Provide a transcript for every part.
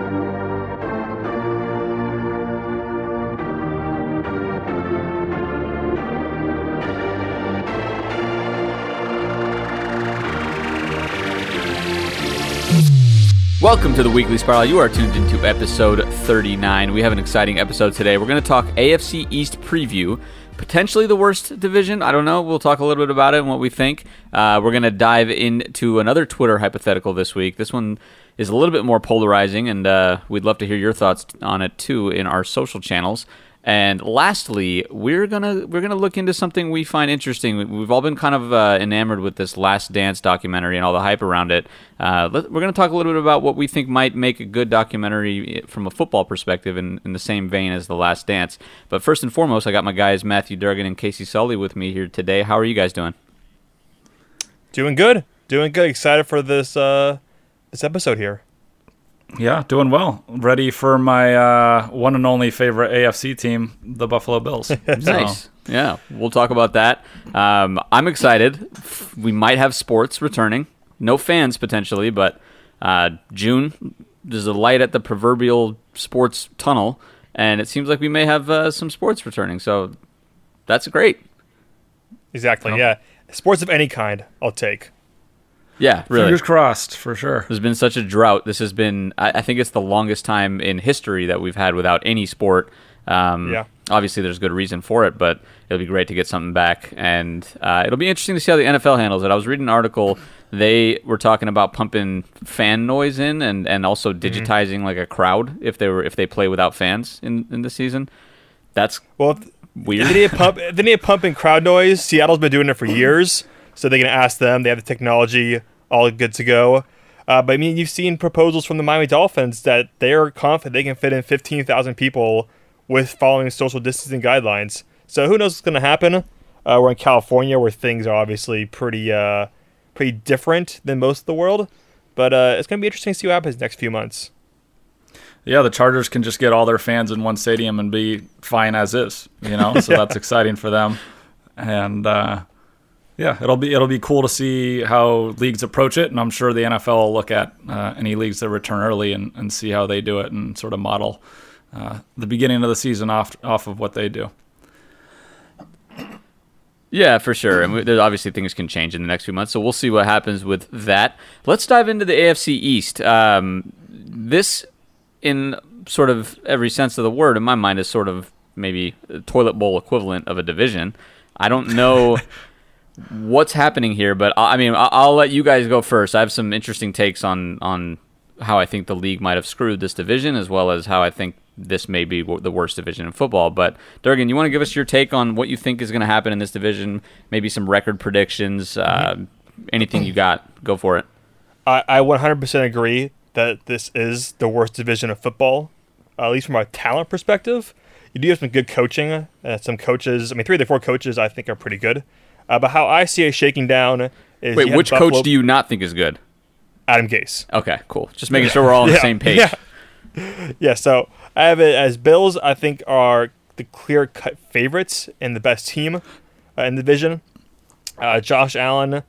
Thank you. Welcome to the Weekly Spiral. You are tuned into episode 39. We have an exciting episode today. We're going to talk AFC East preview, potentially the worst division. I don't know. We'll talk a little bit about it and what we think. Uh, we're going to dive into another Twitter hypothetical this week. This one is a little bit more polarizing, and uh, we'd love to hear your thoughts on it too in our social channels. And lastly, we're gonna we're gonna look into something we find interesting. We've all been kind of uh, enamored with this Last Dance documentary and all the hype around it. Uh, let, we're gonna talk a little bit about what we think might make a good documentary from a football perspective, in, in the same vein as the Last Dance. But first and foremost, I got my guys Matthew Durgan and Casey Sully with me here today. How are you guys doing? Doing good, doing good. Excited for this uh, this episode here. Yeah, doing well. Ready for my uh, one and only favorite AFC team, the Buffalo Bills. nice. Yeah, we'll talk about that. Um, I'm excited. We might have sports returning. No fans potentially, but uh, June there's a light at the proverbial sports tunnel, and it seems like we may have uh, some sports returning. So that's great. Exactly. Oh. Yeah, sports of any kind, I'll take. Yeah, really. Fingers crossed for sure. There's been such a drought. This has been, I, I think it's the longest time in history that we've had without any sport. Um, yeah. Obviously, there's good reason for it, but it'll be great to get something back. And uh, it'll be interesting to see how the NFL handles it. I was reading an article. They were talking about pumping fan noise in and, and also mm-hmm. digitizing mm-hmm. like a crowd if they were if they play without fans in, in the season. That's well weird. They need, pump, they need pumping crowd noise. Seattle's been doing it for years, so they can ask them. They have the technology all good to go. Uh, but I mean, you've seen proposals from the Miami Dolphins that they are confident they can fit in 15,000 people with following social distancing guidelines. So who knows what's going to happen? Uh, we're in California where things are obviously pretty uh, pretty different than most of the world. But uh, it's going to be interesting to see what happens next few months. Yeah, the Chargers can just get all their fans in one stadium and be fine as is, you know. so that's exciting for them. And uh, yeah, it'll be it'll be cool to see how leagues approach it, and I'm sure the NFL will look at uh, any leagues that return early and, and see how they do it, and sort of model uh, the beginning of the season off off of what they do. Yeah, for sure. And there's obviously things can change in the next few months, so we'll see what happens with that. Let's dive into the AFC East. Um, this, in sort of every sense of the word, in my mind, is sort of maybe a toilet bowl equivalent of a division. I don't know. what's happening here, but I mean, I'll let you guys go first. I have some interesting takes on on how I think the league might have screwed this division, as well as how I think this may be the worst division in football. But Durgan, you want to give us your take on what you think is going to happen in this division? Maybe some record predictions. Uh, anything you got? Go for it. I, I 100% agree that this is the worst division of football, at least from a talent perspective. You do have some good coaching. Uh, some coaches, I mean, three of the four coaches I think are pretty good. Uh, but how I see it shaking down is wait, which Buffalo- coach do you not think is good? Adam Gase. Okay, cool. Just making sure we're all on yeah, the same page. Yeah. yeah. So I have it as Bills. I think are the clear cut favorites and the best team uh, in the division. Uh, Josh Allen,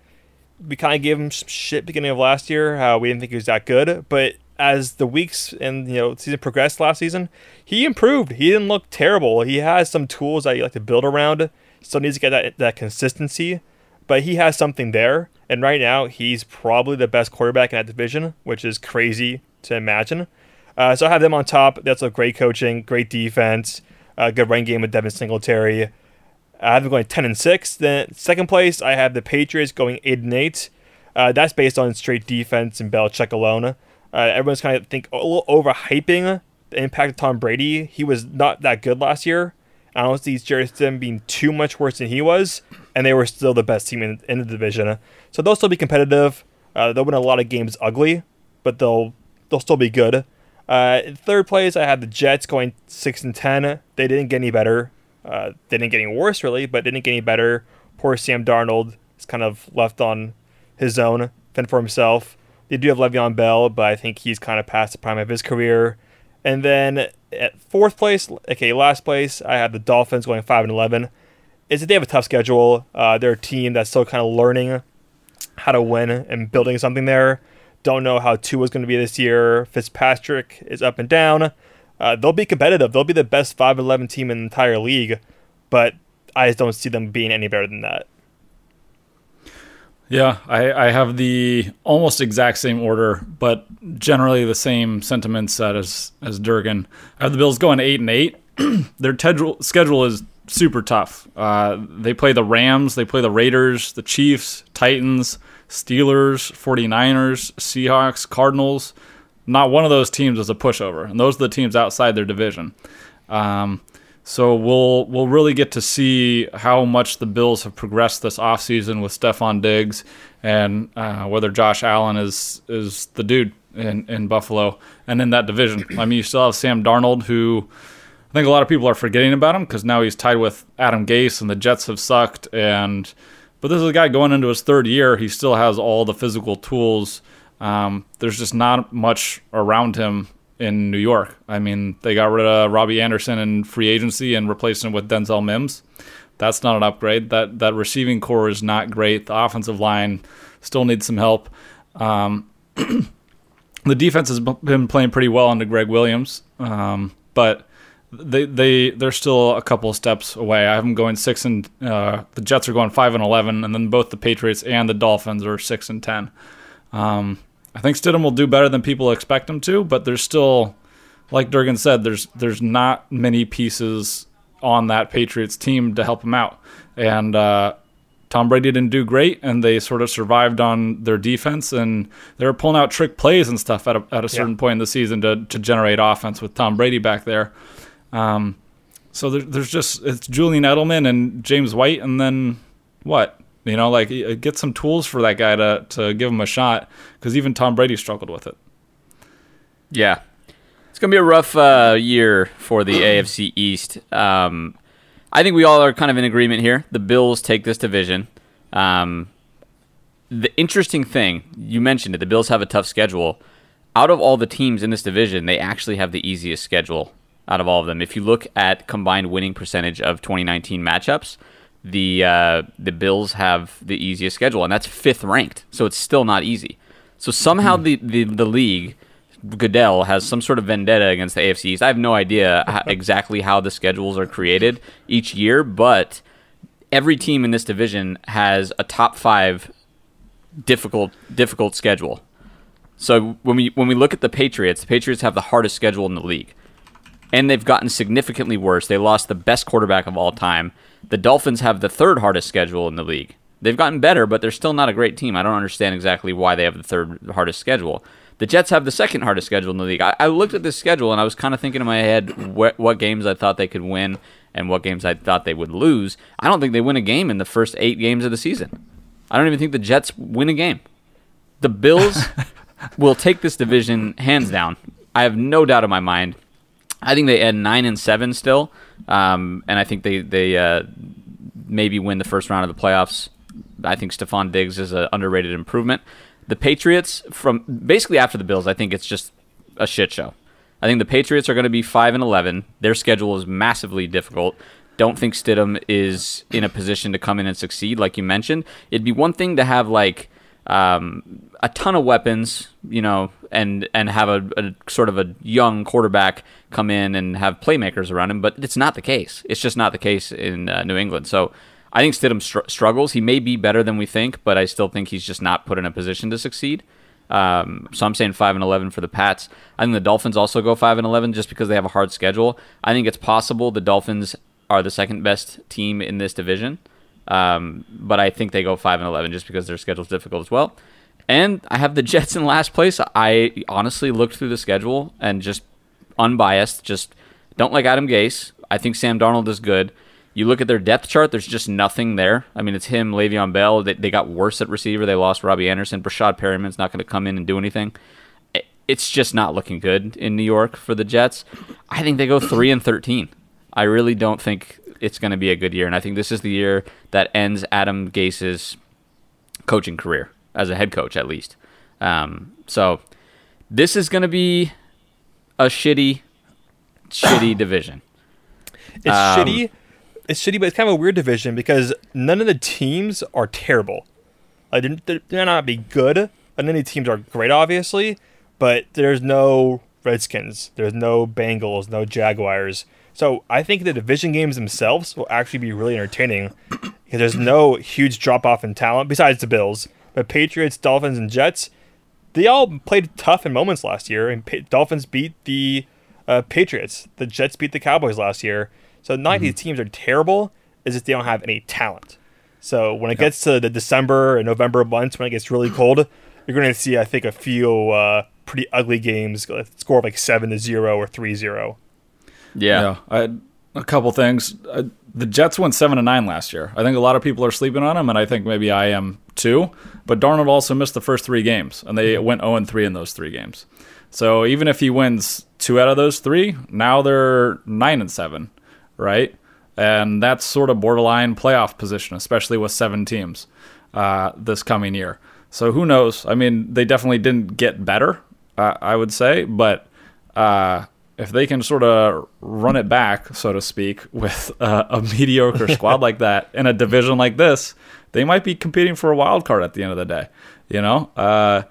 we kind of gave him some shit beginning of last year. How we didn't think he was that good, but as the weeks and you know season progressed last season, he improved. He didn't look terrible. He has some tools that you like to build around. Still needs to get that that consistency, but he has something there. And right now, he's probably the best quarterback in that division, which is crazy to imagine. Uh, so I have them on top. That's a great coaching, great defense, good run game with Devin Singletary. I have them going ten and six. Then second place, I have the Patriots going eight and eight. Uh, that's based on straight defense and Belichick alone. Uh, everyone's kind of think a little overhyping the impact of Tom Brady. He was not that good last year. I don't see Jerry being too much worse than he was, and they were still the best team in, in the division. So they'll still be competitive. Uh, they'll win a lot of games ugly, but they'll they'll still be good. Uh, third place, I had the Jets going six and ten. They didn't get any better. Uh, they didn't get any worse really, but didn't get any better. Poor Sam Darnold is kind of left on his own, fend for himself. They do have Le'Veon Bell, but I think he's kind of past the prime of his career. And then at fourth place, okay, last place, I have the Dolphins going five and eleven. Is that they have a tough schedule. Uh, they're a team that's still kind of learning how to win and building something there. don't know how Tua's going to be this year. Fitzpatrick is up and down. Uh, they'll be competitive. They'll be the best 5 11 team in the entire league, but I just don't see them being any better than that. Yeah, I, I have the almost exact same order, but generally the same sentiments as as Durgan. I have the Bills going eight and eight. Their schedule is super tough. Uh, they play the Rams, they play the Raiders, the Chiefs, Titans, Steelers, 49ers, Seahawks, Cardinals. Not one of those teams is a pushover, and those are the teams outside their division. Um, so we'll we'll really get to see how much the Bills have progressed this offseason with Stefon Diggs and uh, whether Josh Allen is is the dude in, in Buffalo and in that division. I mean, you still have Sam Darnold, who I think a lot of people are forgetting about him because now he's tied with Adam Gase and the Jets have sucked. And but this is a guy going into his third year. He still has all the physical tools. Um, there's just not much around him in New York. I mean, they got rid of Robby Anderson in free agency and replaced him with Denzel Mims. That's not an upgrade. That that receiving core is not great. The offensive line still needs some help. Um, the defense has been playing pretty well under Gregg Williams, um, but they they they're still a couple steps away. I have them going six and uh, the Jets are going five and eleven, and then both the Patriots and the Dolphins are six and ten. Um, I think Stidham will do better than people expect him to, but there's still, like Durgan said, there's there's not many pieces on that Patriots team to help him out. And uh, Tom Brady didn't do great, and they sort of survived on their defense, and they were pulling out trick plays and stuff at a, at a certain yeah. point in the season to to generate offense with Tom Brady back there. Um, so there, there's just it's Julian Edelman and James White, and then what? You know, like get some tools for that guy to to give him a shot because even Tom Brady struggled with it. Yeah, it's gonna be a rough uh, year for the AFC East. Um, I think we all are kind of in agreement here. The Bills take this division. Um, the interesting thing you mentioned it, the Bills have a tough schedule. Out of all the teams in this division, they actually have the easiest schedule out of all of them. If you look at combined winning percentage of 2019 matchups, the uh, the Bills have the easiest schedule, and that's fifth ranked. So it's still not easy. So somehow hmm. the, the, the league, Goodell has some sort of vendetta against the AFC East. I have no idea how, exactly how the schedules are created each year, but every team in this division has a top five difficult difficult schedule. So when we when we look at the Patriots, the Patriots have the hardest schedule in the league. And they've gotten significantly worse. They lost the best quarterback of all time the Dolphins have the third hardest schedule in the league. They've gotten better, but they're still not a great team. I don't understand exactly why they have the third hardest schedule. The Jets have the second hardest schedule in the league. I, I looked at this schedule and I was kind of thinking in my head what, what games I thought they could win and what games I thought they would lose. I don't think they win a game in the first eight games of the season. I don't even think the Jets win a game. The Bills will take this division hands down. I have no doubt in my mind. I think they end nine and seven still. Um, and I think they they uh, maybe win the first round of the playoffs. I think Stefon Diggs is an underrated improvement. The Patriots, from basically after the Bills, I think it's just a shit show. I think the Patriots are going to be five and eleven. Their schedule is massively difficult. Don't think Stidham is in a position to come in and succeed, like you mentioned. It'd be one thing to have like um, a ton of weapons, you know, and and have a, a, sort of a young quarterback come in and have playmakers around him, but it's not the case. It's just not the case in uh, New England. So I think Stidham str- struggles. He may be better than we think, but I still think he's just not put in a position to succeed. Um, so I'm saying five and eleven for the Pats. I think the Dolphins also go five and eleven just because they have a hard schedule. I think it's possible the Dolphins are the second best team in this division. Um, but I think they go five and eleven just because their schedule's difficult as well. And I have the Jets in last place. I honestly looked through the schedule and just unbiased, just don't like Adam Gase. I think Sam Darnold is good. You look at their depth chart, there's just nothing there. I mean, it's him, Le'Veon Bell. They, they got worse at receiver. They lost Robby Anderson. Breshad Perriman's not going to come in and do anything. It's just not looking good in New York for the Jets. I think they go 3 and 13. I really don't think it's going to be a good year. And I think this is the year that ends Adam Gase's coaching career as a head coach, at least. Um, so this is going to be a shitty, shitty division. It's um, shitty. It's shitty, but it's kind of a weird division because none of the teams are terrible. Like they're, they're not be good, and any teams are great, obviously, but there's no Redskins, there's no Bengals, no Jaguars. So I think the division games themselves will actually be really entertaining because there's no huge drop off in talent besides the Bills. But Patriots, Dolphins, and Jets, they all played tough in moments last year, and pa- Dolphins beat the uh, Patriots. The Jets beat the Cowboys last year. So none of these teams are terrible. It's just they don't have any talent. So when it gets to the December and November months, when it gets really cold, you're going to see, I think, a few uh, pretty ugly games, score of like seven to zero or three zero. Yeah. Yeah, I had a couple things. Uh, the Jets went seven to nine last year. I think a lot of people are sleeping on them, and I think maybe I am too. But Darnold also missed the first three games, and they went zero and three in those three games. So even if he wins two out of those three, now they're nine and seven, right? And that's sort of borderline playoff position, especially with seven teams uh, this coming year. So who knows? I mean, they definitely didn't get better, uh, I would say, but uh, if they can sort of run it back, so to speak, with uh, a mediocre squad like that in a division like this, they might be competing for a wild card at the end of the day. You know, uh,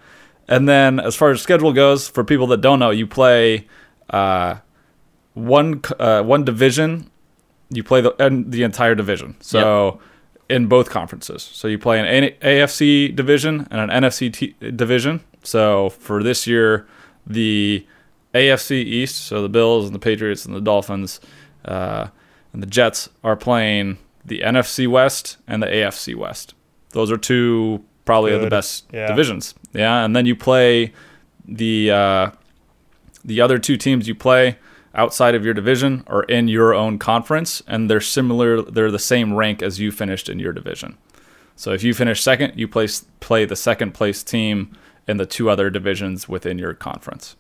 and then as far as schedule goes, for people that don't know, you play uh, one uh, one division. You play the and the entire division. So in both conferences. So you play an AFC division and an NFC t- division. So for this year, the AFC East, so the Bills and the Patriots and the Dolphins uh, and the Jets are playing the NFC West and the AFC West. Those are two probably of the best Yeah. divisions. Yeah, and then you play the uh, the other two teams you play outside of your division or in your own conference, and they're similar. They're the same rank as you finished in your division. So if you finish second, you place play the second place team in the two other divisions within your conference.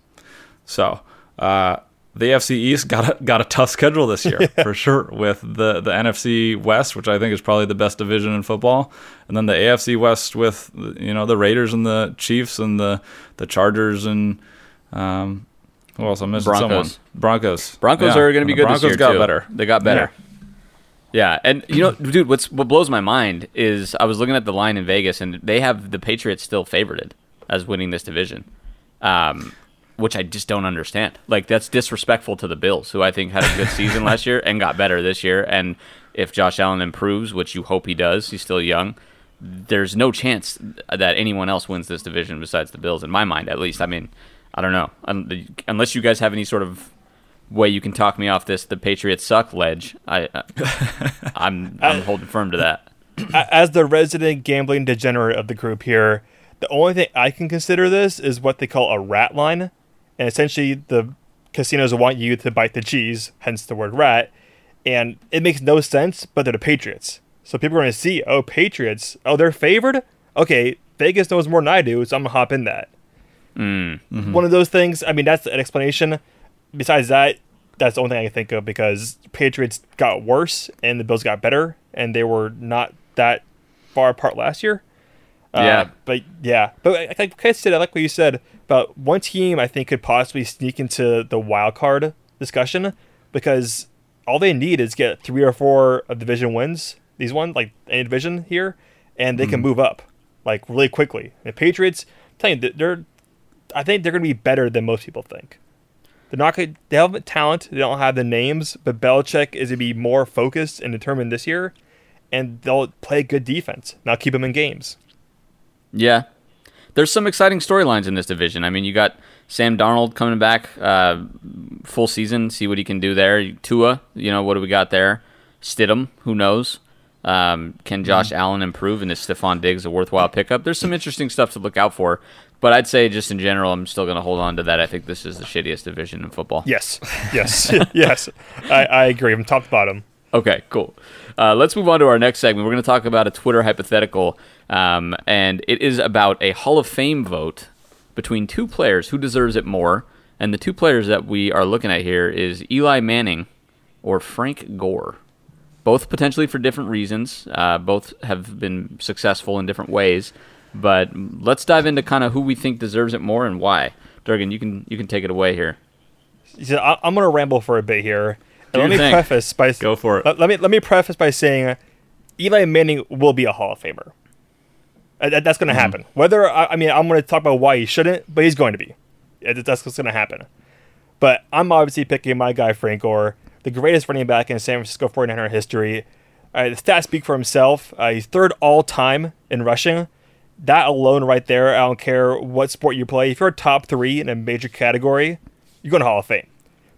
So uh, the AFC East got a, got a tough schedule this year for sure with the the NFC West, which I think is probably the best division in football, and then the AFC West with you know the Raiders and the Chiefs and the the Chargers and um, who else? I'm missing someone. Broncos. Broncos. Broncos Yeah, are going to be good the this Broncos year got too. better. They got better. Yeah. and you know, dude, what's what blows my mind is I was looking at the line in Vegas, and they have the Patriots still favorited as winning this division, um, which I just don't understand. Like that's disrespectful to the Bills, who I think had a good season last year and got better this year. And if Josh Allen improves, which you hope he does, he's still young. There's no chance that anyone else wins this division besides the Bills, in my mind, at least. I mean, I don't know, unless you guys have any sort of way you can talk me off this the Patriots suck ledge. I, I I'm I'm holding firm to that. As the resident gambling degenerate of the group here, the only thing I can consider this is what they call a rat line. And essentially, the casinos want you to bite the cheese, hence the word rat. And it makes no sense, but they're the Patriots. So people are going to see, oh, Patriots, oh, they're favored? Okay, Vegas knows more than I do, so I'm going to hop in that. One of those things, I mean, that's an explanation. Besides that, that's the only thing I can think of because Patriots got worse and the Bills got better, and they were not that far apart last year. Uh, Yeah. but yeah, but like- like Chris said, I like what you said about one team. I think could possibly sneak into the wild card discussion because all they need is get three or four of division wins. These ones, like any division here, and they can mm-hmm. move up like really quickly. The Patriots, I'm telling you, they're I think they're going to be better than most people think. They're not going. They have talent. They don't have the names, but Belichick is going to be more focused and determined this year, and they'll play good defense. Now keep them in games. Yeah, there's some exciting storylines in this division. I mean, you got Sam Darnold coming back uh, full season, see what he can do there. Tua, you know what do we got there? Stidham, who knows? Um, can Josh Allen improve? And is Stefon Diggs a worthwhile pickup? There's some interesting stuff to look out for. But I'd say just in general, I'm still going to hold on to that. I think this is the shittiest division in football. Yes, yes, yes. I, I agree. From top to bottom. Okay, cool. Uh, let's move on to our next segment. We're going to talk about a Twitter hypothetical, um, and it is about a Hall of Fame vote between two players. Who deserves it more? And the two players that we are looking at here is Eli Manning or Frank Gore. Both potentially for different reasons. Uh, both have been successful in different ways. But let's dive into kind of who we think deserves it more and why. Durgan, you can you can take it away here. I, I'm going to ramble for a bit here. Let me thing. preface by Go for it. Let, let me let me preface by saying Eli Manning will be a Hall of Famer. Uh, That's going to happen. Whether I I mean, I'm going to talk about why he shouldn't, but he's going to be. That's what's going to happen. But I'm obviously picking my guy Frank Gore, the greatest running back in San Francisco 49er history. Uh, the stats speak for himself. Uh, he's third all time in rushing. That alone, right there, I don't care what sport you play. If you're a top three in a major category, you're going to Hall of Fame.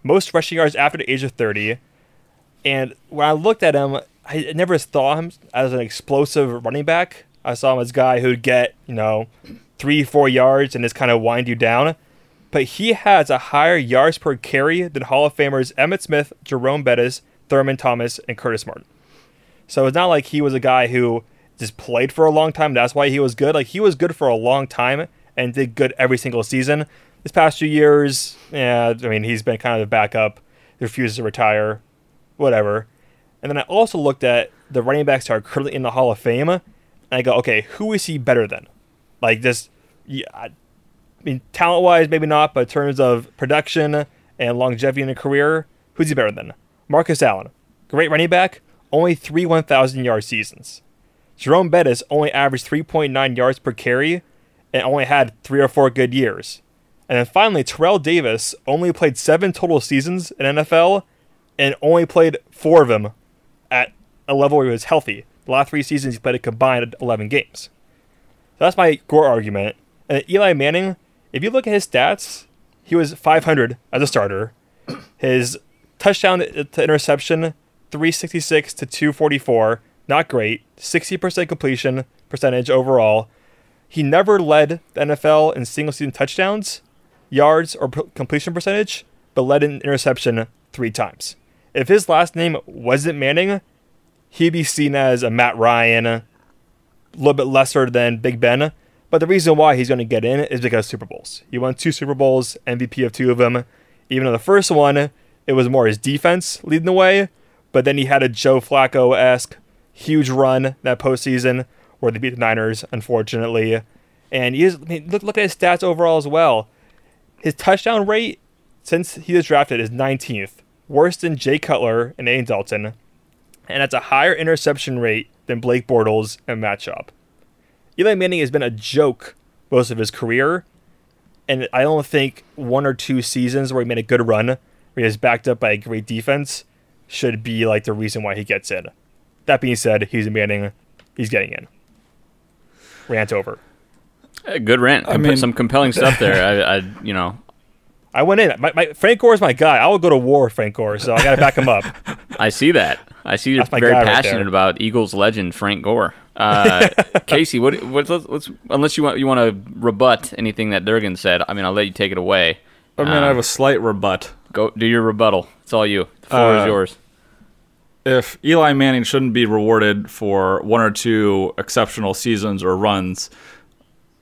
Most rushing yards after the age of 30. And when I looked at him, I never saw him as an explosive running back. I saw him as a guy who'd get, you know, three, four yards and just kind of wind you down. But he has a higher yards per carry than Hall of Famers Emmitt Smith, Jerome Bettis, Thurman Thomas, and Curtis Martin. So it's not like he was a guy who just played for a long time. That's why he was good. Like he was good for a long time and did good every single season. This past few years, yeah, I mean, he's been kind of the backup. He refuses to retire, whatever. And then I also looked at the running backs that are currently in the Hall of Fame, and I go, okay, who is he better than? Like just, yeah, I mean, talent wise, maybe not, but in terms of production and longevity in a career, who's he better than? Marcus Allen, great running back, only three 1,000 yard seasons. Jerome Bettis only averaged 3.9 yards per carry and only had three or four good years. And then finally, Terrell Davis only played seven total seasons in NFL and only played four of them at a level where he was healthy. The last three seasons, he played a combined 11 games. So that's my Gore argument. And Eli Manning, if you look at his stats, he was 500 as a starter. His touchdown to interception, 366 to 244. Not great. 60% completion percentage overall. He never led the NFL in single season touchdowns, yards, or p- completion percentage, but led in interception three times. If his last name wasn't Manning, he'd be seen as a Matt Ryan, a little bit lesser than Big Ben. But the reason why he's going to get in is because Super Bowls. He won two Super Bowls, MVP of two of them. Even though the first one, it was more his defense leading the way, but then he had a Joe Flacco esque huge run that postseason where they beat the Niners, unfortunately. And he is, I mean, look, look at his stats overall as well. His touchdown rate since he was drafted is 19th, worse than Jay Cutler and Andy Dalton, and that's a higher interception rate than Blake Bortles and Matt Schaub. Eli Manning has been a joke most of his career, and I don't think one or two seasons where he made a good run, where he was backed up by a great defense, should be like the reason why he gets in. That being said, he's Manning, he's getting in. Rant over. Uh, Good rant. I mean- some compelling stuff there. I, I, you know, I went in. My, my Frank Gore is my guy. I will go to war with Frank Gore, so I got to back him up. I see that. I see you're very guy right passionate about Eagles legend Frank Gore. Uh, Casey, what, what let's, let's unless you want you want to rebut anything that Durgan said, I mean, I'll let you take it away. I mean, I have a slight rebut. Go do your rebuttal. It's all you. The floor is Uh, yours. if Eli Manning shouldn't be rewarded for one or two exceptional seasons or runs,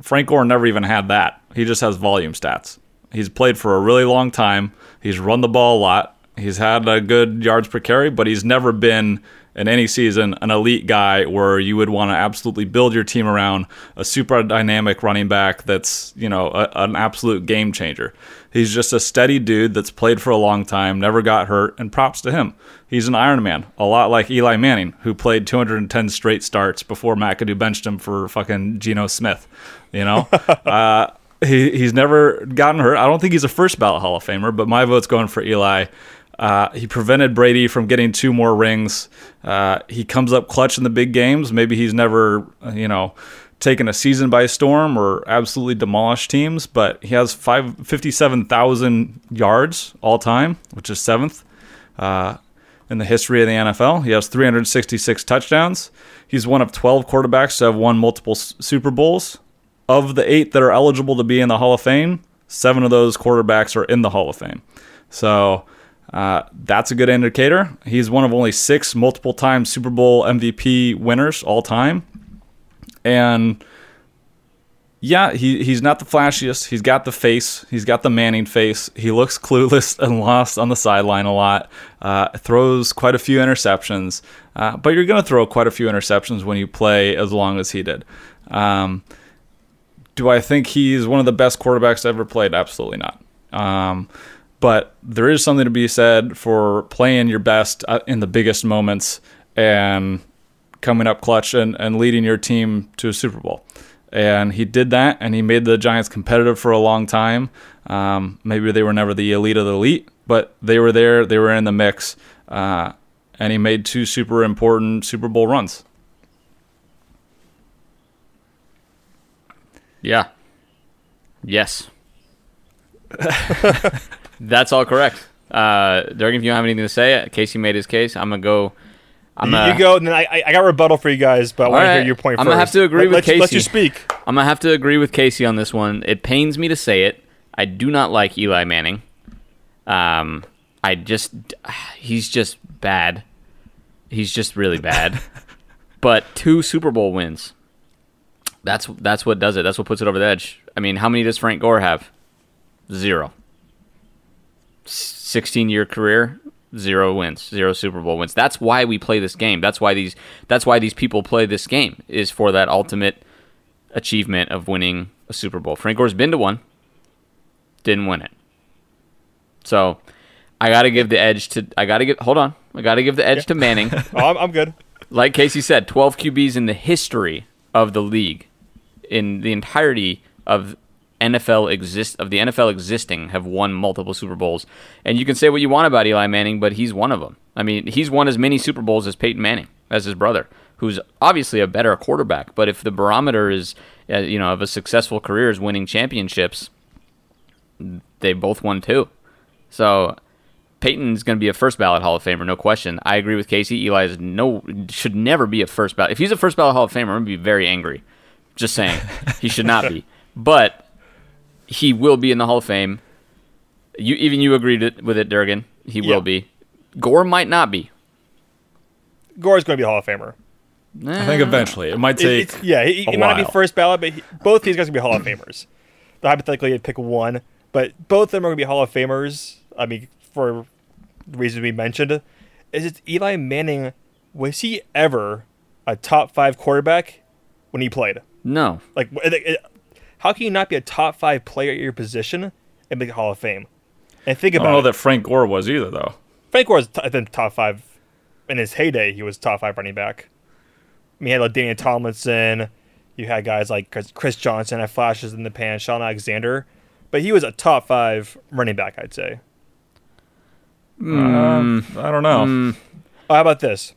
Frank Gore never even had that. He just has volume stats. He's played for a really long time. He's run the ball a lot. He's had a good yards per carry, but he's never been in any season an elite guy where you would want to absolutely build your team around a super dynamic running back that's, you know, a, an absolute game changer. He's just a steady dude that's played for a long time, never got hurt, and props to him. He's an Iron Man, a lot like Eli Manning, who played 210 straight starts before McAdoo benched him for fucking Geno Smith. You know, uh, he he's never gotten hurt. I don't think he's a first ballot Hall of Famer, but my vote's going for Eli. Uh, he prevented Brady from getting two more rings. Uh, he comes up clutch in the big games. Maybe he's never, you know, taken a season by storm or absolutely demolished teams, but he has five, 57,000 yards all time, which is seventh uh, in the history of the NFL. He has 366 touchdowns. He's one of 12 quarterbacks to have won multiple S- Super Bowls. Of the eight that are eligible to be in the Hall of Fame, seven of those quarterbacks are in the Hall of Fame. So uh, that's a good indicator. He's one of only six multiple time Super Bowl MVP winners all time. And yeah, he, he's not the flashiest. He's got the face. He's got the Manning face. He looks clueless and lost on the sideline a lot. Uh, throws quite a few interceptions. Uh, but you're going to throw quite a few interceptions when you play as long as he did. Um, do I think he's one of the best quarterbacks ever played? Absolutely not. Um, but there is something to be said for playing your best uh, in the biggest moments and coming up clutch and, and leading your team to a Super Bowl. and he did that, and he made the Giants competitive for a long time. Um, maybe they were never the elite of the elite, but they were there. They were in the mix, uh, and he made two super important Super Bowl runs. Yeah. Yes. That's all correct. Uh, Durgan, if you don't have anything to say, Casey made his case. I'm gonna go. I'm you, gonna, you go, and then I, I- got a rebuttal for you guys, but I want to hear your point I'm first. gonna have to agree with let's, Casey. you speak. I'm gonna have to agree with Casey on this one. It pains me to say it. I do not like Eli Manning. Um, I just he's just bad. He's just really bad. but two Super Bowl wins. That's that's what does it. That's what puts it over the edge. I mean, how many does Frank Gore have? Zero. Sixteen year career, zero wins, zero Super Bowl wins. That's why we play this game. That's why these that's why these people play this game is for that ultimate achievement of winning a Super Bowl. Frank Gore's been to one, didn't win it. So I got to give the edge to. I got to give. Hold on. I got to give the edge to Manning. Oh, I'm, I'm good. like Casey said, 12 QBs in the history of the league, in the entirety of NFL exist of the NFL existing, have won multiple Super Bowls. And you can say what you want about Eli Manning, but he's one of them. I mean, he's won as many Super Bowls as Peyton Manning, as his brother, who's obviously a better quarterback. But if the barometer is, uh, you know, of a successful career is winning championships, they both won two. So Peyton's going to be a first ballot Hall of Famer, no question. I agree with Casey. Eli is no should never be a first ballot. If he's a first ballot Hall of Famer, I'm going to be very angry. Just saying, he should not be. But he will be in the Hall of Fame. You even you agreed with it, Durgan. He Yeah. will be. Gore might not be. Gore's going to be a Hall of Famer. I think eventually it might It- take. it's- yeah, he, a he might not be first ballot, but he, both these guys are going to be Hall of Famers. But hypothetically, you'd pick one, but both of them are going to be Hall of Famers. I mean, for the reasons we mentioned, is it Eli Manning? Was he ever a top five quarterback when he played? No. Like, it- it- how can you not be a top five player at your position and make a Hall of Fame? And think I don't about know it. that Frank Gore was either, though. Frank Gore was t- I think top five in his heyday. He was top five running back. I mean, you had like LaDainian Tomlinson. You had guys like Chris, Chris Johnson had flashes in the pan, Shaun Alexander, but he was a top five running back, I'd say. Uh, I don't know. Oh, how about this?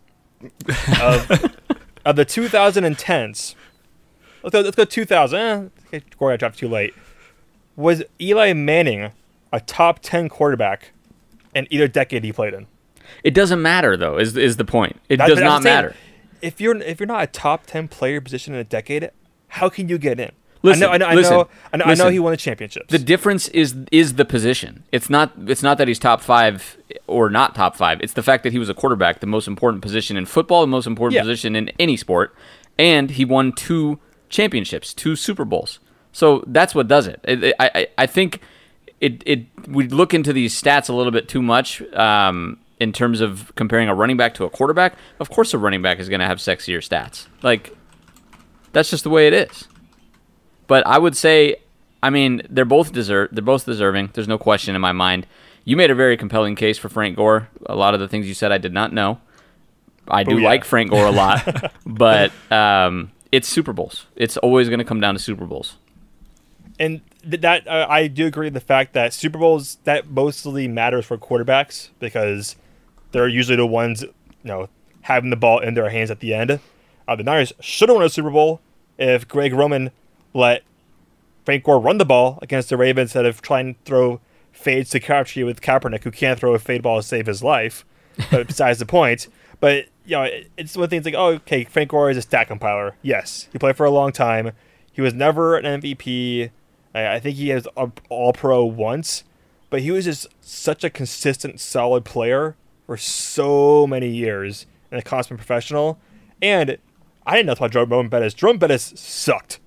of, of the 2010s, let's go. Let's go 2000. Eh, Gore got drafted too late. Was Eli Manning a top 10 quarterback in either decade he played in? It doesn't matter though. Is is the point? It does not saying, matter. If you're if you're not a top ten player position in a decade, how can you get in? Listen, I know, I know, listen, I know, I know, I know he won the championships. The difference is is the position. It's not it's not that he's top five or not top five. It's the fact that he was a quarterback, the most important position in football, the most important Yeah. position in any sport, and he won two championships, two Super Bowls. So that's what does it. It- it- I, I I think it it we look into these stats a little bit too much. Um, in terms of comparing a running back to a quarterback, of course a running back is going to have sexier stats. Like that's just the way it is. But I would say, I mean, they're both deserve. They're both deserving. There's no question in my mind. You made a very compelling case for Frank Gore. A lot of the things you said, I did not know. I do Oh, yeah. like Frank Gore a lot, but um, it's Super Bowls. It's always going to come down to Super Bowls. And th- that uh, I do agree with the fact that Super Bowls that mostly matters for quarterbacks because they're usually the ones you know having the ball in their hands at the end. Uh, the Niners should have won a Super Bowl if Greg Roman let Frank Gore run the ball against the Ravens instead of trying to throw fades to Crabtree with Kaepernick, who can't throw a fade ball to save his life. But besides the point. But you know, it- it's one thing. It's like, oh, okay, Frank Gore is a stat compiler. Yes, he played for a long time. He was never an MVP. I, I think he has All Pro once, but he was just such a consistent, solid player for so many years and a constant professional. And I didn't know about Jerome Bettis. Jerome Bettis sucked.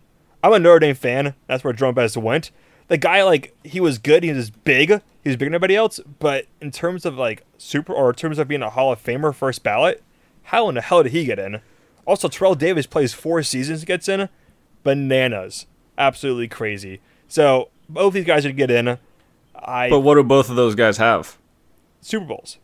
I'm a Notre Dame fan. That's where Jerome Bettis went. The guy, like, he was good. He was big. He was bigger than everybody else. But in terms of, like, super, or in terms of being a Hall of Famer first ballot, how in the hell did he get in? Also, Terrell Davis plays four seasons, gets in. Bananas. Absolutely crazy. So, both these guys would get in. I But what do both of those guys have? Super Bowls.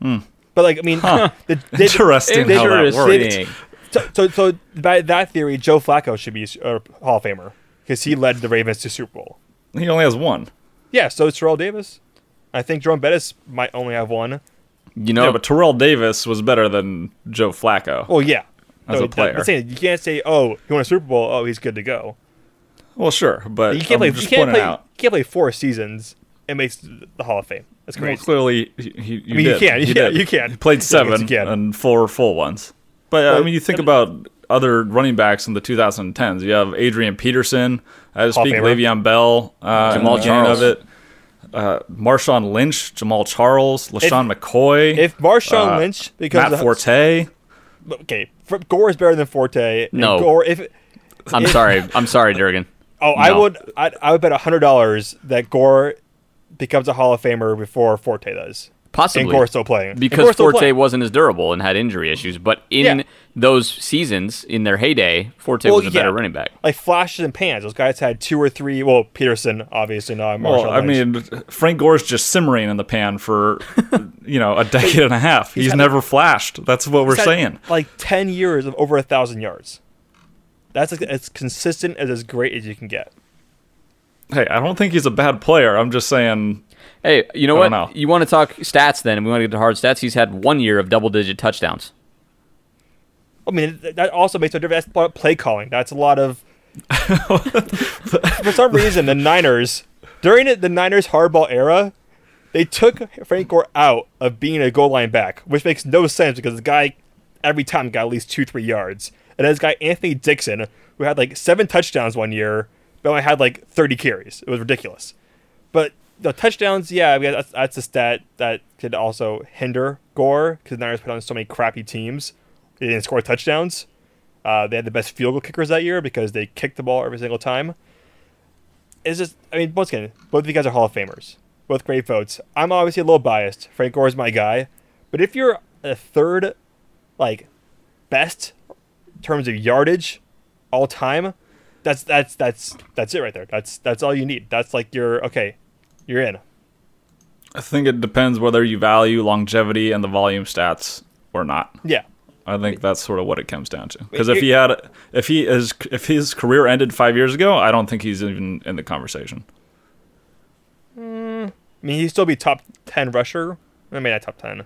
Hmm. But, like, I mean, the, they, Interesting how that works. so, so, so by that theory, Joe Flacco should be a Hall of Famer because he led the Ravens to Super Bowl. He only has one. Yeah, so is Terrell Davis. I think Jerome Bettis might only have one. You know, Yeah, but Terrell Davis was better than Joe Flacco. Well, yeah. As a player. I'm saying you can't say, "Oh, he won a Super Bowl. Oh, he's good to go." Well, sure, but You can't I'm play. just You can't play. out. You can't play four seasons and makes the Hall of Fame. That's Well, crazy. clearly, he, he, you I mean, you can, He yeah, did. you can. He played seven guess you can. and four full ones. But I mean, you think about other running backs in the 2010s. You have Adrian Peterson. I Hall speak Famer. Le'Veon Bell. Uh, Jamal in the beginning Charles. Of it. Uh, Marshawn Lynch, Jamaal Charles, LeSean McCoy, If Marshawn uh, Lynch because Matt Forte. okay, Gore is better than Forte. No. Gore. If I'm if- sorry. I'm sorry, Durgan. Oh, I would. I, I would bet hundred dollars that Gore becomes a Hall of Famer before Forte does. Possibly. And Gore's still playing. Because still Forte playing. wasn't as durable and had injury issues. But in Yeah. those seasons, in their heyday, Forte Well, was a better running back. like flashes and pans. Those guys had two or three. Well, Peterson obviously not. Marshawn Well, I mean, Frank Gore's just simmering in the pan for, you know, a decade and a half. He's, had- never flashed. That's what we're saying. like ten years of over a thousand yards. That's as consistent as as great as you can get. Hey, I don't think he's a bad player. I'm just saying Hey, you know I what? know. You want to talk stats then, and we want to get to hard stats. He's had one year of double-digit touchdowns. I mean, that also makes a difference. That's part- play calling. That's a lot of. For some reason, the Niners during the Niners Harbaugh era, they took Frank Gore out of being a goal line back, which makes no sense because the guy every time got at least two, three yards. And this guy Anthony Dixon, who had like seven touchdowns one year, but only had like thirty carries. It was ridiculous. But the touchdowns, yeah, that's, that's a stat that could also hinder Gore because Niners put on so many crappy teams. They didn't score touchdowns. Uh, they had the best field goal kickers that year because they kicked the ball every single time. It's just, I mean, once again, both of you guys are Hall of Famers. Both great votes. I'm obviously a little biased. Frank Gore is my guy. But if you're a third, like, best terms of yardage all time, that's that's that's that's it right there. That's that's all you need. That's like your okay, you're in. I think it depends whether you value longevity and the volume stats or not. Yeah. I think that's sort of what it comes down to. Because if he had, if he is, if his career ended five years ago, I don't think he's even in the conversation. Mm, I mean, he'd still be top 10 rusher. I mean, not top 10.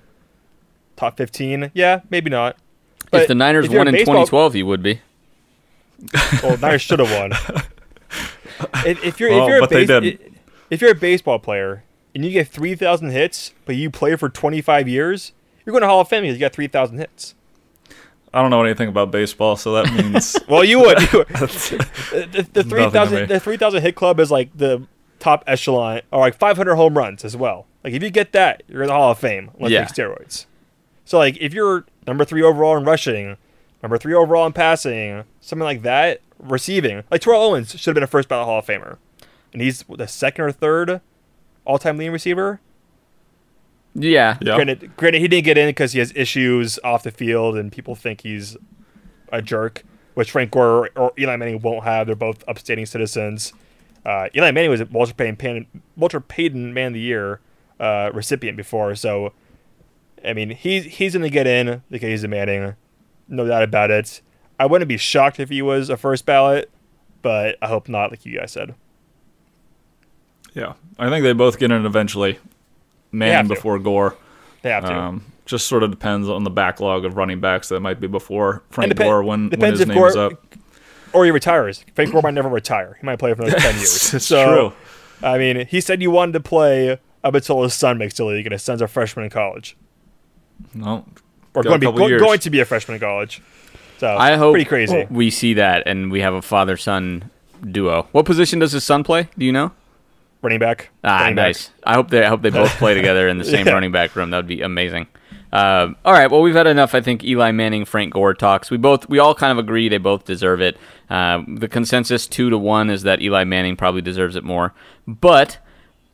Top 15. Yeah, maybe not. If the Niners if won in baseball- 2012, he would be. Well, Niners should have won. if, if you're Well, if you're a but they base, didn't. if you're a baseball player and you get 3,000 hits, but you play for 25 years, you're going to Hall of Fame because you got 3,000 hits. I don't know anything about baseball, so that means Well, you would. You would. the, the, the Nothing to 3,000 the 3,000 hit club is like the top echelon, or like 500 home runs as well. Like if you get that, you're in the Hall of Fame. Unless Yeah. steroids. So like if you're number three overall in rushing, number three overall in passing, something like that, receiving, like Terrell Owens should have been a first ballot Hall of Famer, and he's the second or third all-time leading receiver. Yeah. yeah. Granted, granted, he didn't get in because he has issues off the field, and people think he's a jerk, which Frank Gore or Eli Manning won't have. They're both upstanding citizens. Uh, Eli Manning was a Walter Payton, Pan, Walter Payton Man of the Year uh, recipient before, so I mean he's he's going to get in because he's a Manning, no doubt about it. I wouldn't be shocked if he was a first ballot, but I hope not, like you guys said. Yeah, I think they both get in eventually. Manning before Gore. They have to. Um, just sort of depends on the backlog of running backs that might be before Frank Gore when, when his name's Gore- up. or he retires. Frank Gore might never retire. He might play for another ten years. It's so, true. I mean, he said you wanted to play up until his son makes the league, and his son's a freshman in college, No, or Got going to be go- going to be a freshman in college. So I hope pretty crazy. we see that and we have a father-son duo. What position does his son play? Do you know? Running back. Ah, running back. nice. I hope they I hope they both play together in the same Yeah. running back room. That would be amazing. Um, all right. Well, we've had enough. I think Eli Manning, Frank Gore talks. We both we all kind of agree they both deserve it. Um, the consensus two to one is that Eli Manning probably deserves it more. But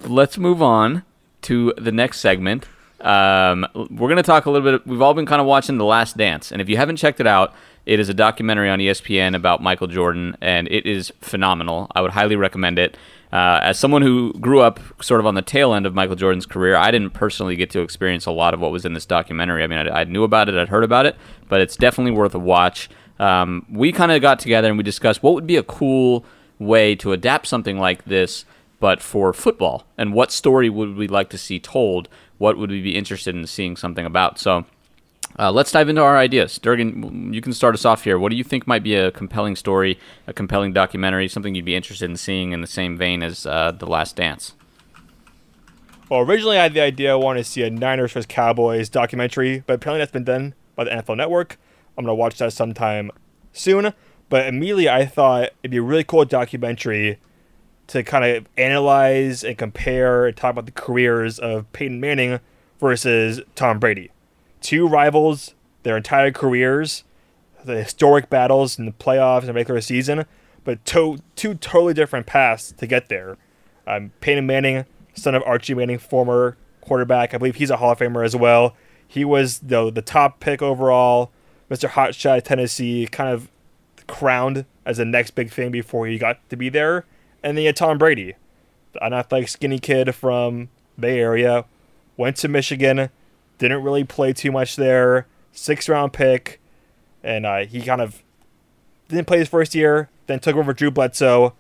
let's move on to the next segment. Um, we're going to talk a little bit. We've all been kind of watching The Last Dance, and if you haven't checked it out, it is a documentary on ESPN about Michael Jordan, and it is phenomenal. I would highly recommend it. Uh, as someone who grew up sort of on the tail end of Michael Jordan's career, I didn't personally get to experience a lot of what was in this documentary. I mean, I, I knew about it, I'd heard about it, but it's definitely worth a watch. um, we kind of got together and we discussed what would be a cool way to adapt something like this, but for football, and what story would we like to see told? What would we be interested in seeing something about? So. Uh, let's dive into our ideas. Durgan, you can start us off here. What do you think might be a compelling story, a compelling documentary, something you'd be interested in seeing in the same vein as uh, The Last Dance? Well, originally I had the idea I wanted to see a Niners vs. Cowboys documentary, but apparently that's been done by the NFL Network. I'm gonna watch that sometime soon. But immediately I thought it'd be a really cool documentary to kind of analyze and compare and talk about the careers of Peyton Manning versus Tom Brady. Two rivals, their entire careers, the historic battles in the playoffs and regular season, but to- two totally different paths to get there. Um, Peyton Manning, son of Archie Manning, former quarterback. I believe he's a Hall of Famer as well. He was the the top pick overall, Mr. Hotshot Tennessee, kind of crowned as the next big thing before he got to be there. And then you had Tom Brady, an athletic skinny kid from Bay Area, went to Michigan, didn't really play too much there, sixth round pick, and uh, he kind of didn't play his first year, then took over Drew Bledsoe,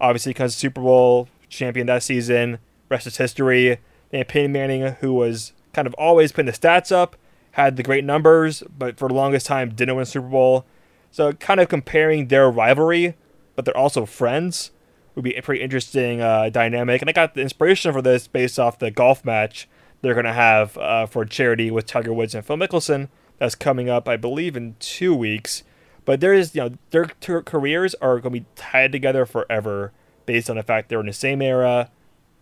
obviously because Super Bowl champion that season, rest is history. Then Peyton Manning, who was kind of always putting the stats up, had the great numbers, but for the longest time didn't win Super Bowl. So kind of comparing their rivalry, but they're also friends, would be a pretty interesting uh, dynamic. And I got the inspiration for this based off the golf match they're going to have uh, for charity with Tiger Woods and Phil Mickelson. That's coming up, I believe, in two weeks. But there is, you know, their careers are going to be tied together forever based on the fact they're in the same era,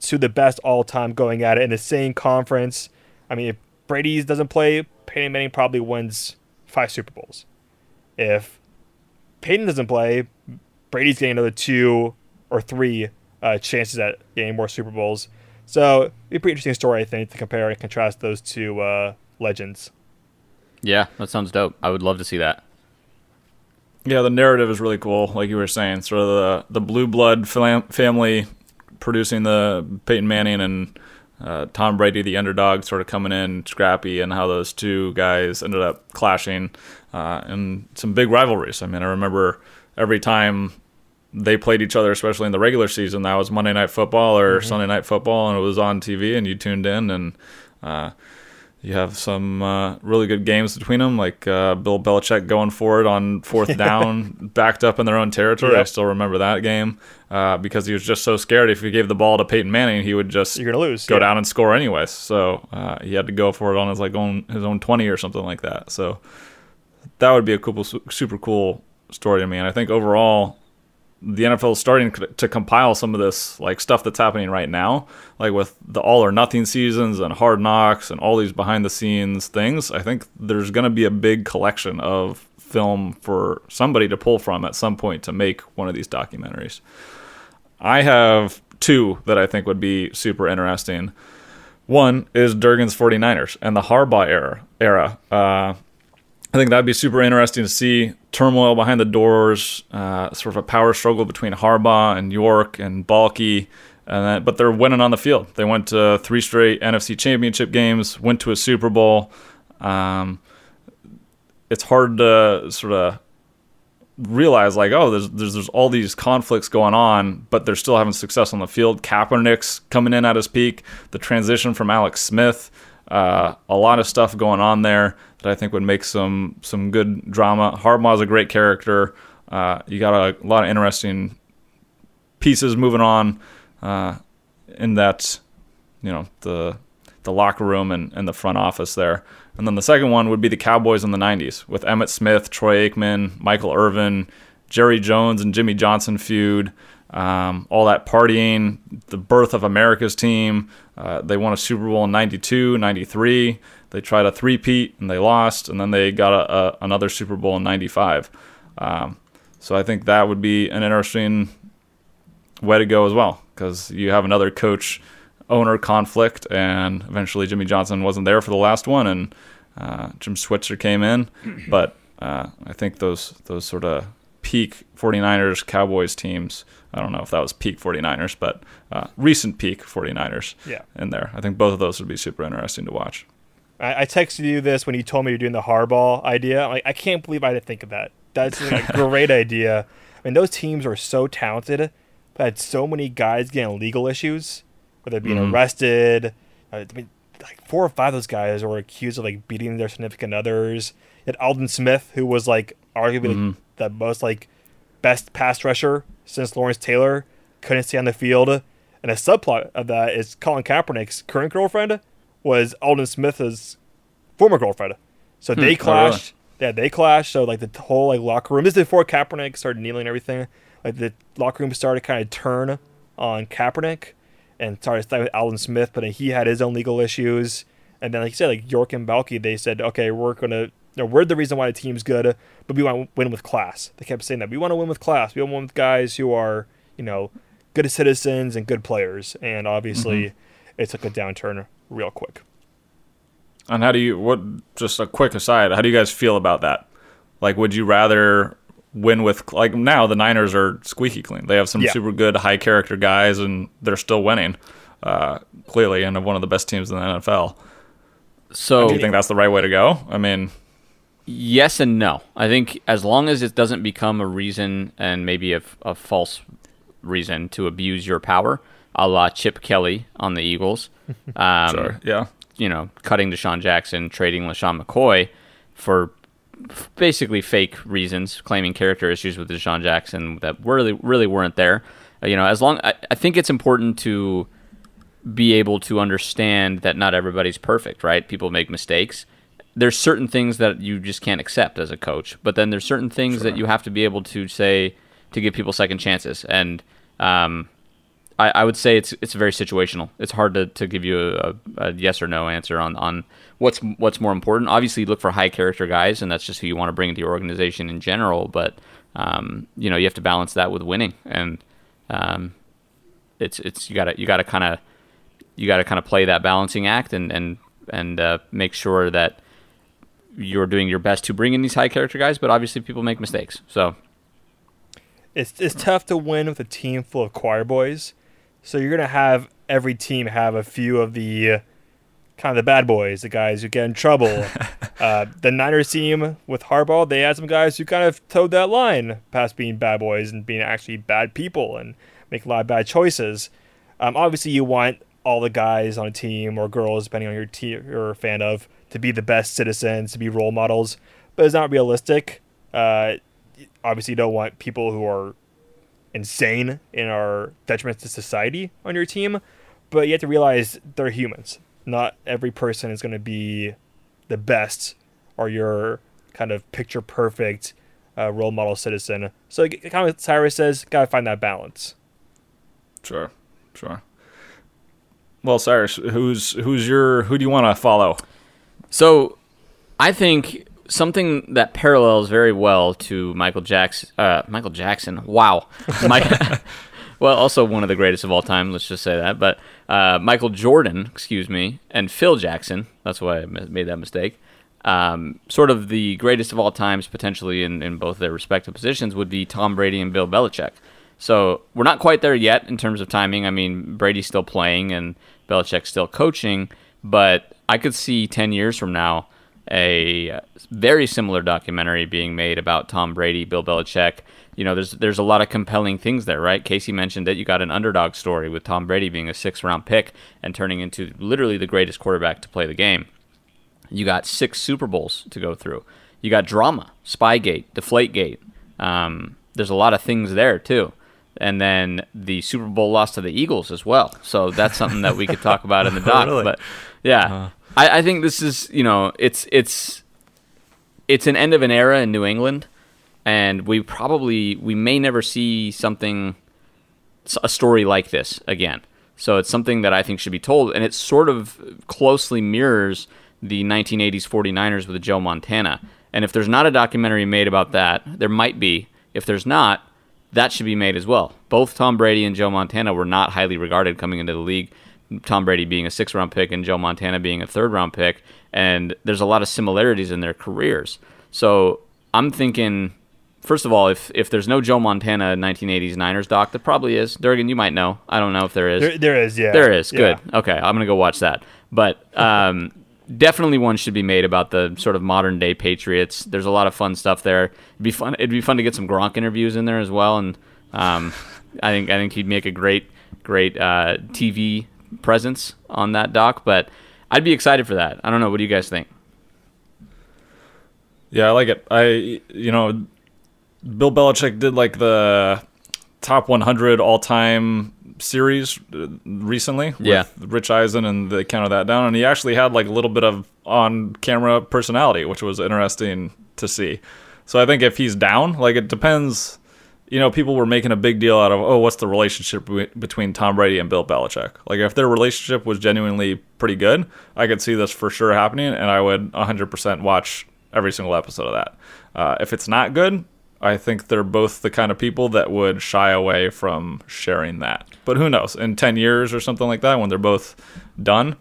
two the best all time going at it in the same conference. I mean, if Brady doesn't play, Peyton Manning probably wins five Super Bowls. If Peyton doesn't play, Brady's getting another two or three uh, chances at getting more Super Bowls. So it'd be a pretty interesting story, I think, to compare and contrast those two uh, legends. Yeah, that sounds dope. I would love to see that. Yeah, the narrative is really cool, like you were saying. Sort of the the blue blood fam- family producing the Peyton Manning and uh, Tom Brady, the underdog, sort of coming in scrappy, and how those two guys ended up clashing uh, in some big rivalries. I mean, I remember every time they played each other, especially in the regular season, that was Monday Night Football or mm-hmm. Sunday Night Football, and it was on TV, and you tuned in, and uh, you have some uh, really good games between them, like uh, Bill Belichick going for it on fourth down, backed up in their own territory. Yep. I still remember that game uh, because he was just so scared. If he gave the ball to Peyton Manning, he would just you're gonna lose, go yeah. down and score anyways. So uh, he had to go for it on his like own his own twenty or something like that. So that would be a cool, super cool story to me. And I think overall, the NFL is starting to compile some of this like stuff that's happening right now, like with the all or nothing seasons and hard knocks and all these behind the scenes things. I think there's going to be a big collection of film for somebody to pull from at some point to make one of these documentaries. I have two that I think would be super interesting. One is Durgan's 49ers and the Harbaugh era. era. Uh, I think that'd be super interesting to see turmoil behind the doors, uh, sort of a power struggle between Harbaugh and York and Baalke. And then, but they're winning on the field. They went to three straight NFC Championship games, went to a Super Bowl. Um, it's hard to sort of realize like, oh, there's, there's there's all these conflicts going on, but they're still having success on the field. Kaepernick's coming in at his peak. The transition from Alex Smith, uh, a lot of stuff going on there that I think would make some some good drama. Harbaugh's a great character. Uh, you got a, a, lot of interesting pieces moving on uh, in that, you know, the the locker room and, and the front office there. And then the second one would be the Cowboys in the 90s with Emmitt Smith, Troy Aikman, Michael Irvin, Jerry Jones, and Jimmy Johnson feud. Um, all that partying, the birth of America's team. Uh, they won a Super Bowl in 92, 93. They tried a three-peat and they lost, and then they got a, a, another Super Bowl in '95. Um, so I think that would be an interesting way to go as well, because you have another coach owner conflict, and eventually Jimmy Johnson wasn't there for the last one, and uh, Jim Switzer came in. But uh, I think those those sort of peak 49ers Cowboys teams. I don't know if that was peak 49ers, but uh, recent peak 49ers yeah. in there. I think both of those would be super interesting to watch. I, I texted you this when you told me you're doing the Harbaugh idea. Like, I can't believe I didn't think of that That's a great idea. I mean, those teams are so talented, but had so many guys getting legal issues, whether being Mhm. arrested. Uh, I mean, like four or five of those guys were accused of like beating their significant others. You had Alden Smith, who was like arguably like, Mhm. The most like best pass rusher since Lawrence Taylor, couldn't stay on the field. And a subplot of that is Colin Kaepernick's current girlfriend was Alden Smith's former girlfriend. So hmm. they oh, really? clashed. Yeah, they clashed. So like the whole like locker room. This is before Kaepernick started kneeling and everything. Like the locker room started kind of turn on Kaepernick and started starting with Alden Smith, but then he had his own legal issues. And then like you said, like York and Baalke, they said, okay, we're gonna. You know, we're the reason why the team's good, but we want to win with class. They kept saying that we want to win with class. We want to win with guys who are, you know, good citizens and good players. And obviously, it took a downturn real quick. And how do you what just a quick aside, how do you guys feel about that? Like would you rather win with like now the Niners are squeaky clean. They have some Yeah. super good high character guys and they're still winning. Uh, clearly and one of the best teams in the NFL. So Do you think that's the right way to go? I mean, Yes and no. I think as long as it doesn't become a reason and maybe a, a false reason to abuse your power, a la Chip Kelly on the Eagles. Um, sure. Yeah. You know, cutting DeSean Jackson, trading LeSean McCoy for basically fake reasons, claiming character issues with DeSean Jackson that really, really weren't there. Uh, you know, as long I, I think it's important to be able to understand that not everybody's perfect, right? People make mistakes. There's certain things that you just can't accept as a coach, but then there's certain things that you have to be able to say to give people second chances. And um, I, I would say it's it's very situational. It's hard to, to give you a, a yes or no answer on, on what's what's more important. Obviously, you look for high character guys, and that's just who you want to bring into your organization in general. But um, you know, you have to balance that with winning, and um, it's it's you gotta you gotta kind of you got to kind of play that balancing act and and and uh, make sure that you're doing your best to bring in these high character guys. But obviously, people make mistakes. So It's it's tough to win with a team full of choir boys. So you're gonna have every team have a few of the uh, kind of the bad boys, the guys who get in trouble. uh, the Niners team with Harbaugh, they had some guys who kind of toed that line past being bad boys and being actually bad people and make a lot of bad choices. Um, obviously, you want all the guys on a team or girls, depending on your team you're a fan of, to be the best citizens, to be role models. But it's not realistic. Uh, obviously, you don't want people who are insane and are detriment to society on your team. But you have to realize they're humans. Not every person is going to be the best or your kind of picture perfect uh, role model citizen. So, kind of Cyrus says, gotta find that balance. Sure. Sure. Well, Cyrus, who's who's your who do you want to follow? So, I think something that parallels very well to Michael Jackson. Uh, Michael Jackson. Wow. Mike, well, also one of the greatest of all time. Let's just say that. But uh, Michael Jordan, excuse me, and Phil Jackson. That's why I made that mistake. Um, sort of the greatest of all times, potentially in, in both their respective positions, would be Tom Brady and Bill Belichick. So we're not quite there yet in terms of timing. I mean, Brady's still playing and Belichick's still coaching, but I could see 10 years from now a very similar documentary being made about Tom Brady, Bill Belichick. You know, there's there's a lot of compelling things there, right? Casey mentioned that you got an underdog story with Tom Brady being a six round pick and turning into literally the greatest quarterback to play the game. You got six Super Bowls to go through. You got drama, Spygate, Deflategate. Um, there's a lot of things there too. And then the Super Bowl loss to the Eagles as well. So that's something that we could talk about in the doc. Really? But yeah, I, I think this is you know it's it's it's an end of an era in New England, and we probably we may never see something a story like this again. So it's something that I think should be told, and it sort of closely mirrors the 1980s 49ers with Joe Montana. And if there's not a documentary made about that, there might be. If there's not, that should be made as well. Both Tom Brady and Joe Montana were not highly regarded coming into the league. Tom Brady being a six round pick and Joe Montana being a third round pick. And there's a lot of similarities in their careers. So I'm thinking, first of all, if, if there's no Joe Montana 1980s Niners doc, there probably is. Durgan, you might know. I don't know if there is. There, there is, yeah. There is. Yeah. Good. Okay, I'm gonna go watch that. But um, definitely one should be made about the sort of modern day Patriots. There's a lot of fun stuff there. It'd be fun. It'd be fun to get some Gronk interviews in there as well, and um, I think I think he'd make a great great uh, TV presence on that doc. But I'd be excited for that. I don't know. What do you guys think? Yeah, I like it. I you know, Bill Belichick did like the top 100 all time series uh, recently Yeah. with Rich Eisen, and they counted that down. And he actually had like a little bit of on camera personality, which was interesting to see. So I think if he's down, like it depends. You know, people were making a big deal out of, oh, what's the relationship between Tom Brady and Bill Belichick? Like, if their relationship was genuinely pretty good, I could see this for sure happening, and I would 100% watch every single episode of that. Uh, if it's not good, I think they're both the kind of people that would shy away from sharing that. But who knows? In 10 years or something like that, when they're both done,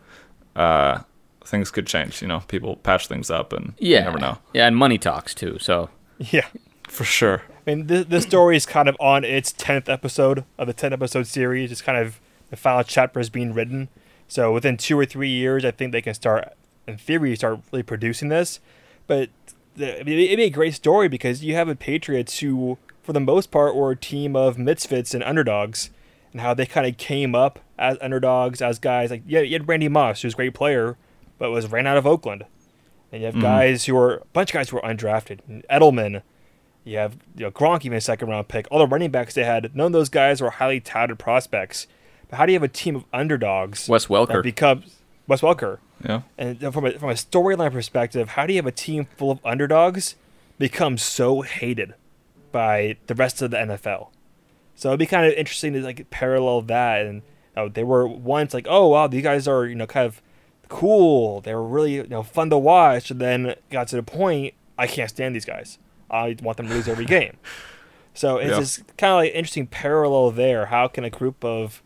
uh, things could change. You know, people patch things up, and Yeah, you never know. Yeah, and money talks too. So Yeah. For sure. I mean, this, this story is kind of on its 10th episode of the 10 episode series. It's kind of the final chapter is being written. So within two or three years, I think they can start, in theory, start really producing this. But the, it'd be a great story because you have a Patriots who, for the most part, were a team of misfits and underdogs, and how they kind of came up as underdogs, as guys like yeah, you had Randy Moss, who's a great player, but was ran out of Oakland, and you have mm-hmm. guys who are a bunch of guys who were undrafted, Edelman. You have you know, Gronk, even a second round pick. All the running backs they had, none of those guys were highly touted prospects. But how do you have a team of underdogs Wes Welker. that becomes Wes Welker? Yeah. And from a from a storyline perspective, how do you have a team full of underdogs become so hated by the rest of the NFL? So it'd be kind of interesting to like parallel that, and you know, they were once like, oh wow, these guys are you know kind of cool. They were really you know fun to watch, and then got to the point I can't stand these guys. I want them to lose every game. So it's Yeah. this kind of like interesting parallel there. How can a group of,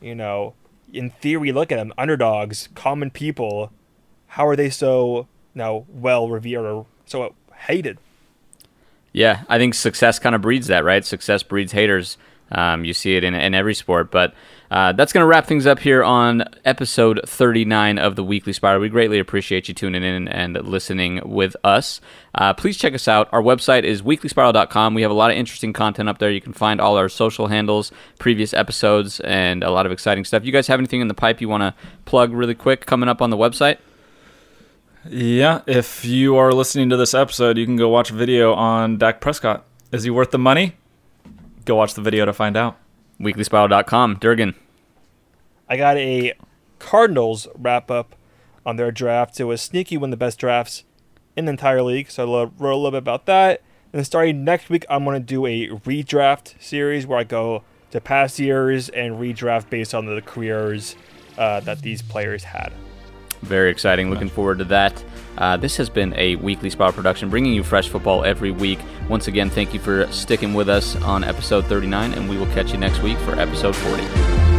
you know, in theory, look at them, underdogs, common people, how are they so you know, well revered or so hated? Yeah, I think success kind of breeds that, right? Success breeds haters. Um, you see it in, in every sport. But uh, that's going to wrap things up here on episode 39 of the Weekly Spiral. We greatly appreciate you tuning in and listening with us. Uh, please check us out. Our website is weeklyspiral.com. We have a lot of interesting content up there. You can find all our social handles, previous episodes, and a lot of exciting stuff. You guys have anything in the pipe you want to plug really quick coming up on the website? Yeah, if you are listening to this episode, you can go watch a video on Dak Prescott. Is he worth the money? Go watch the video to find out. Weeklyspiral.com. Durgan. I got a Cardinals wrap up on their draft. It was sneaky one of the best drafts in the entire league, so I wrote a little bit about that. And starting next week, I'm going to do a redraft series where I go to past years and redraft based on the careers uh, that these players had. Very exciting. Looking forward to that. Uh, this has been a weekly spot production, bringing you fresh football every week. Once again, thank you for sticking with us on episode 39, and we will catch you next week for episode 40.